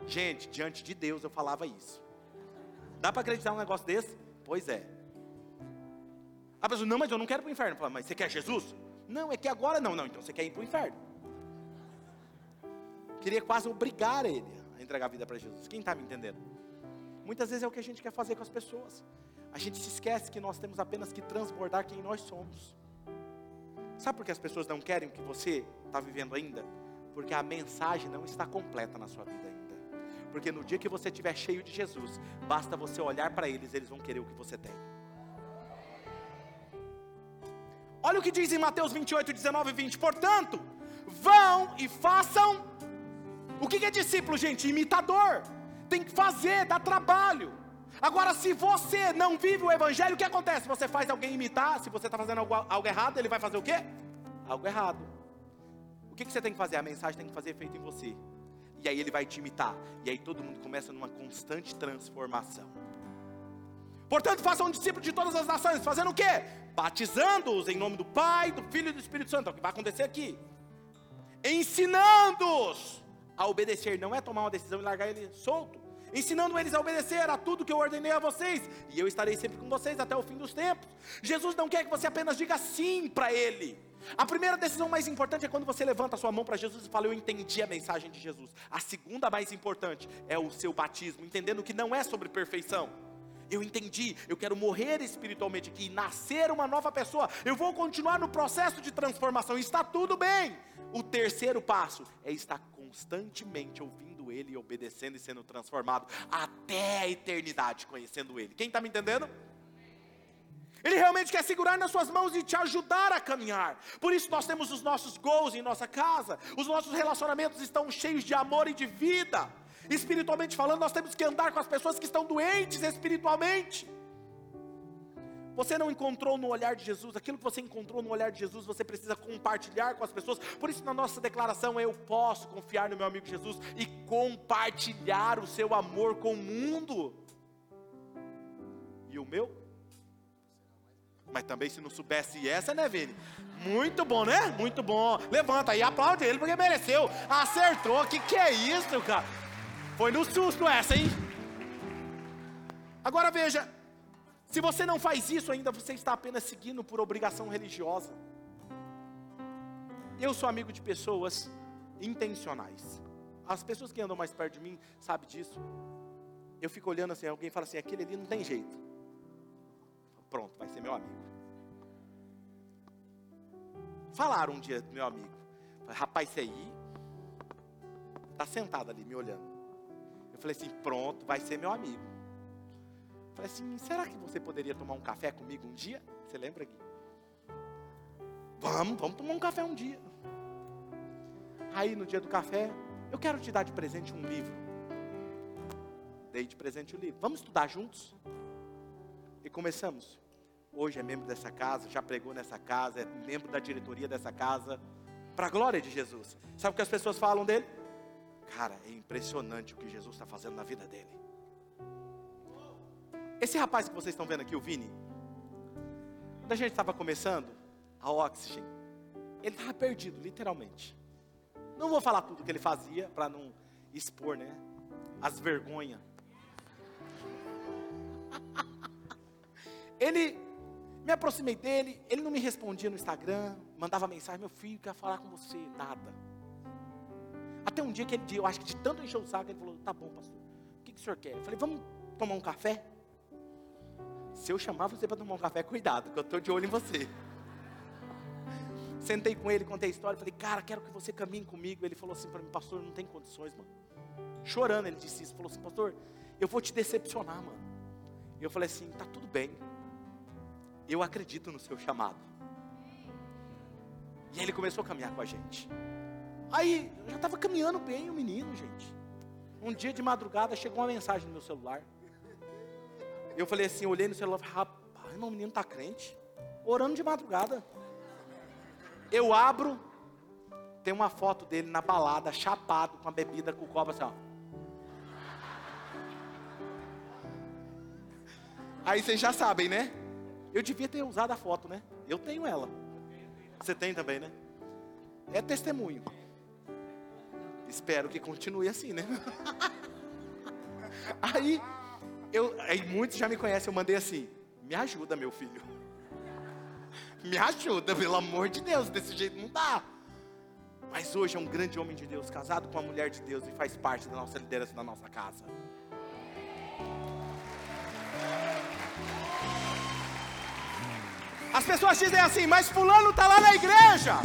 Gente, diante de Deus eu falava isso. Dá para acreditar num negócio desse? Pois é. A pessoa, não, mas eu não quero ir para o inferno. Mas você quer Jesus? Não, é que agora não. Não, então você quer ir para o inferno. Queria quase obrigar ele a entregar a vida para Jesus. Quem está me entendendo? Muitas vezes é o que a gente quer fazer com as pessoas. A gente se esquece que nós temos apenas que transbordar quem nós somos. Sabe por que as pessoas não querem o que você está vivendo ainda? Porque a mensagem não está completa na sua vida ainda. Porque no dia que você estiver cheio de Jesus, basta você olhar para eles, eles vão querer o que você tem. Olha o que diz em Mateus 28, 19 e 20. Portanto, vão e façam. O que é discípulo, gente? Imitador. Tem que fazer, dá trabalho. Agora, se você não vive o Evangelho, o que acontece? Você faz alguém imitar, se você está fazendo algo, algo, errado, ele vai fazer o quê? Algo errado. O que, que você tem que fazer? A mensagem tem que fazer efeito em você. E aí ele vai te imitar. E aí todo mundo começa numa constante transformação. Portanto, façam um discípulo de todas as nações, fazendo o quê? Batizando-os em nome do Pai, do Filho e do Espírito Santo. É o que vai acontecer aqui. Ensinando-os a obedecer. Não é tomar uma decisão e largar ele solto ensinando eles a obedecer a tudo que eu ordenei a vocês, e eu estarei sempre com vocês até o fim dos tempos. Jesus não quer que você apenas diga sim para Ele. A primeira decisão mais importante é quando você levanta a sua mão para Jesus e fala: Eu entendi a mensagem de Jesus. A segunda mais importante é o seu batismo, entendendo que não é sobre perfeição. Eu entendi, eu quero morrer espiritualmente aqui, nascer uma nova pessoa. Eu vou continuar no processo de transformação, está tudo bem. O terceiro passo é estar constantemente ouvindo Ele e obedecendo e sendo transformado até a eternidade conhecendo Ele. Quem está me entendendo? Ele realmente quer segurar nas suas mãos e te ajudar a caminhar. Por isso nós temos os nossos gols em nossa casa. Os nossos relacionamentos estão cheios de amor e de vida. Espiritualmente falando, nós temos que andar com as pessoas que estão doentes espiritualmente. Você não encontrou no olhar de Jesus, aquilo que você encontrou no olhar de Jesus, você precisa compartilhar com as pessoas. Por isso, na nossa declaração, eu posso confiar no meu amigo Jesus e compartilhar o seu amor com o mundo. E o meu? Mas também, se não soubesse essa, né, Vini? Muito bom, né? Muito bom. Levanta aí, aplaude ele, porque mereceu. Acertou. Que que é isso, cara? Foi no susto essa, hein? Agora veja, se você não faz isso ainda, você está apenas seguindo por obrigação religiosa. Eu sou amigo de pessoas intencionais. As pessoas que andam mais perto de mim sabem disso. Eu fico olhando assim, alguém fala assim, aquele ali não tem jeito. Pronto, vai ser meu amigo. Falaram um dia meu amigo, rapaz, esse aí está sentado ali me olhando. Eu falei assim, pronto, vai ser meu amigo. Falei assim: será que você poderia tomar um café comigo um dia? Você lembra, Gui? Vamos, vamos tomar um café um dia. Aí no dia do café, eu quero te dar de presente um livro. Dei de presente o livro. Vamos estudar juntos? E começamos. Hoje é membro dessa casa, já pregou nessa casa, é membro da diretoria dessa casa. Para a glória de Jesus. Sabe o que as pessoas falam dele? Cara, é impressionante o que Jesus está fazendo na vida dele. Esse rapaz que vocês estão vendo aqui, o Vini, quando a gente estava começando a Oxygen, ele estava perdido, literalmente. Não vou falar tudo que ele fazia para não expor, né? As vergonhas. ele me aproximei dele, ele não me respondia no Instagram, mandava mensagem, meu filho, quer falar com você, nada. Até um dia que ele, eu acho que de tanto encher o saco, ele falou, tá bom, pastor, o que, que o senhor quer? Eu falei, vamos tomar um café? Se eu chamar você para tomar um café, cuidado, que eu estou de olho em você. Sentei com ele, contei a história, falei, cara, quero que você caminhe comigo. Ele falou assim para mim, pastor, não tem condições, mano. Chorando, ele disse isso, falou assim, pastor, eu vou te decepcionar, mano. E eu falei assim, tá tudo bem. Eu acredito no seu chamado. E ele começou a caminhar com a gente. Aí, eu já estava caminhando bem o menino, gente. Um dia de madrugada chegou uma mensagem no meu celular. Eu falei assim, olhei no celular, rapaz, meu menino tá crente. Orando de madrugada. Eu abro, tem uma foto dele na balada, chapado, com a bebida, com o copo assim, ó. Aí vocês já sabem, né? Eu devia ter usado a foto, né? Eu tenho ela. Você tem também, né? É testemunho. Espero que continue assim, né? Aí, eu, aí muitos já me conhecem, eu mandei assim: me ajuda, meu filho. Me ajuda, pelo amor de Deus, desse jeito não dá. Mas hoje é um grande homem de Deus, casado com uma mulher de Deus e faz parte da nossa liderança da nossa casa. As pessoas dizem assim, mas fulano está lá na igreja,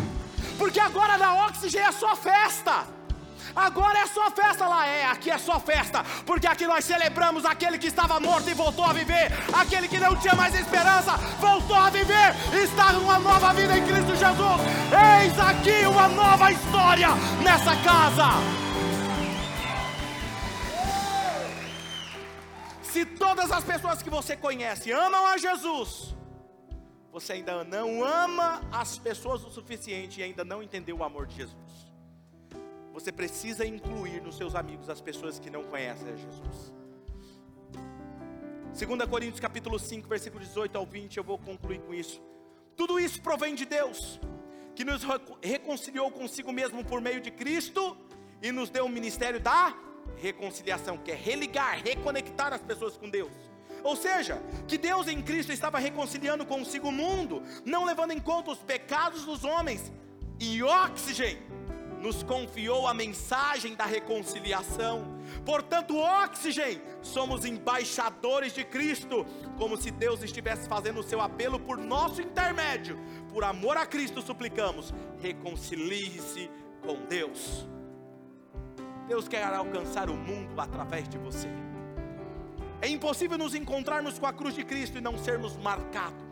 porque agora na Oxigênio é só festa. Agora é só festa lá, é, aqui é só festa, porque aqui nós celebramos aquele que estava morto e voltou a viver, aquele que não tinha mais esperança, voltou a viver, está numa nova vida em Cristo Jesus. Eis aqui uma nova história nessa casa. Se todas as pessoas que você conhece amam a Jesus, você ainda não ama as pessoas o suficiente e ainda não entendeu o amor de Jesus. Você precisa incluir nos seus amigos as pessoas que não conhecem a Jesus. 2 Coríntios capítulo 5, versículo 18 ao 20, eu vou concluir com isso. Tudo isso provém de Deus, que nos reconciliou consigo mesmo por meio de Cristo e nos deu o ministério da reconciliação, que é religar, reconectar as pessoas com Deus. Ou seja, que Deus em Cristo estava reconciliando consigo o mundo, não levando em conta os pecados dos homens, e oxigênio nos confiou a mensagem da reconciliação. Portanto, oxigênio, somos embaixadores de Cristo, como se Deus estivesse fazendo o seu apelo por nosso intermédio. Por amor a Cristo suplicamos, reconcilie-se com Deus. Deus quer alcançar o mundo através de você. É impossível nos encontrarmos com a cruz de Cristo e não sermos marcados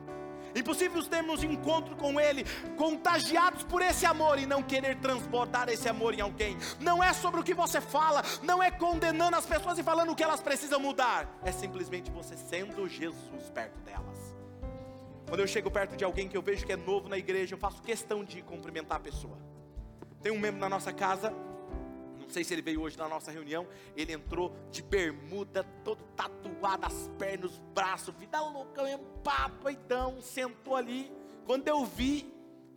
Impossível termos encontro com Ele, contagiados por esse amor e não querer transportar esse amor em alguém. Não é sobre o que você fala, não é condenando as pessoas e falando o que elas precisam mudar, é simplesmente você sendo Jesus perto delas. Quando eu chego perto de alguém que eu vejo que é novo na igreja, eu faço questão de cumprimentar a pessoa. Tem um membro na nossa casa não sei se ele veio hoje na nossa reunião. Ele entrou de bermuda, todo tatuado, as pernas, os braços, vida louca, mesmo, papo, então, sentou ali. Quando eu vi,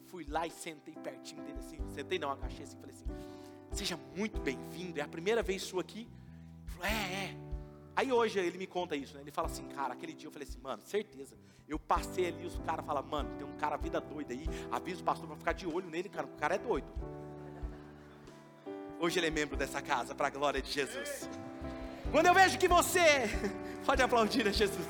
fui lá e sentei pertinho dele assim. Sentei não, agachei assim, falei assim: Seja muito bem-vindo, é a primeira vez sua aqui. Ele falou: É, é. Aí hoje ele me conta isso, né? Ele fala assim, cara, aquele dia eu falei assim, mano, certeza. Eu passei ali, os caras falam, mano, tem um cara vida doida aí, avisa o pastor para ficar de olho nele, cara, o cara é doido. Hoje ele é membro dessa casa, para a glória de Jesus. Quando eu vejo que você, pode aplaudir a Jesus.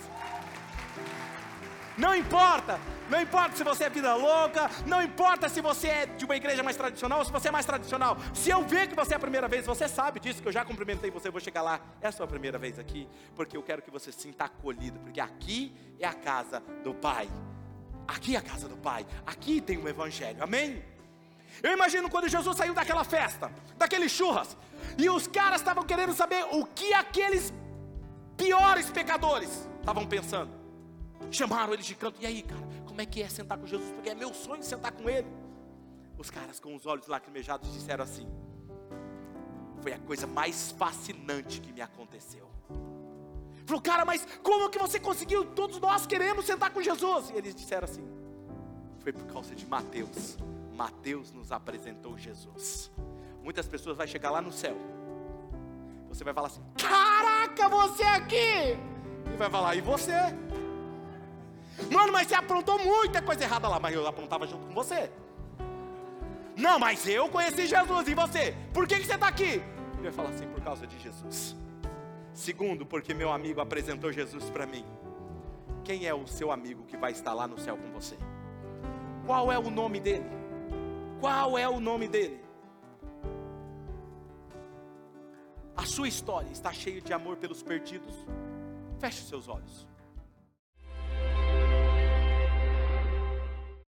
Não importa, não importa se você é vida louca, não importa se você é de uma igreja mais tradicional ou se você é mais tradicional. Se eu ver que você é a primeira vez, você sabe disso, que eu já cumprimentei você, eu vou chegar lá. É a sua primeira vez aqui, porque eu quero que você sinta acolhido, porque aqui é a casa do Pai. Aqui é a casa do Pai, aqui tem o Evangelho, amém? Eu imagino quando Jesus saiu daquela festa, daqueles churras, e os caras estavam querendo saber o que aqueles piores pecadores estavam pensando. Chamaram ele de canto, e aí, cara, como é que é sentar com Jesus? Porque é meu sonho sentar com ele. Os caras com os olhos lacrimejados disseram assim: Foi a coisa mais fascinante que me aconteceu. Falou, cara, mas como que você conseguiu? Todos nós queremos sentar com Jesus. E eles disseram assim: Foi por causa de Mateus. Mateus nos apresentou Jesus. Muitas pessoas vão chegar lá no céu. Você vai falar assim: Caraca, você aqui! E vai falar: E você? Mano, mas você aprontou muita coisa errada lá, mas eu aprontava junto com você. Não, mas eu conheci Jesus e você? Por que, que você está aqui? Ele vai falar assim: Por causa de Jesus. Segundo, porque meu amigo apresentou Jesus para mim. Quem é o seu amigo que vai estar lá no céu com você? Qual é o nome dele? Qual é o nome dele? A sua história está cheia de amor pelos perdidos. Feche seus olhos.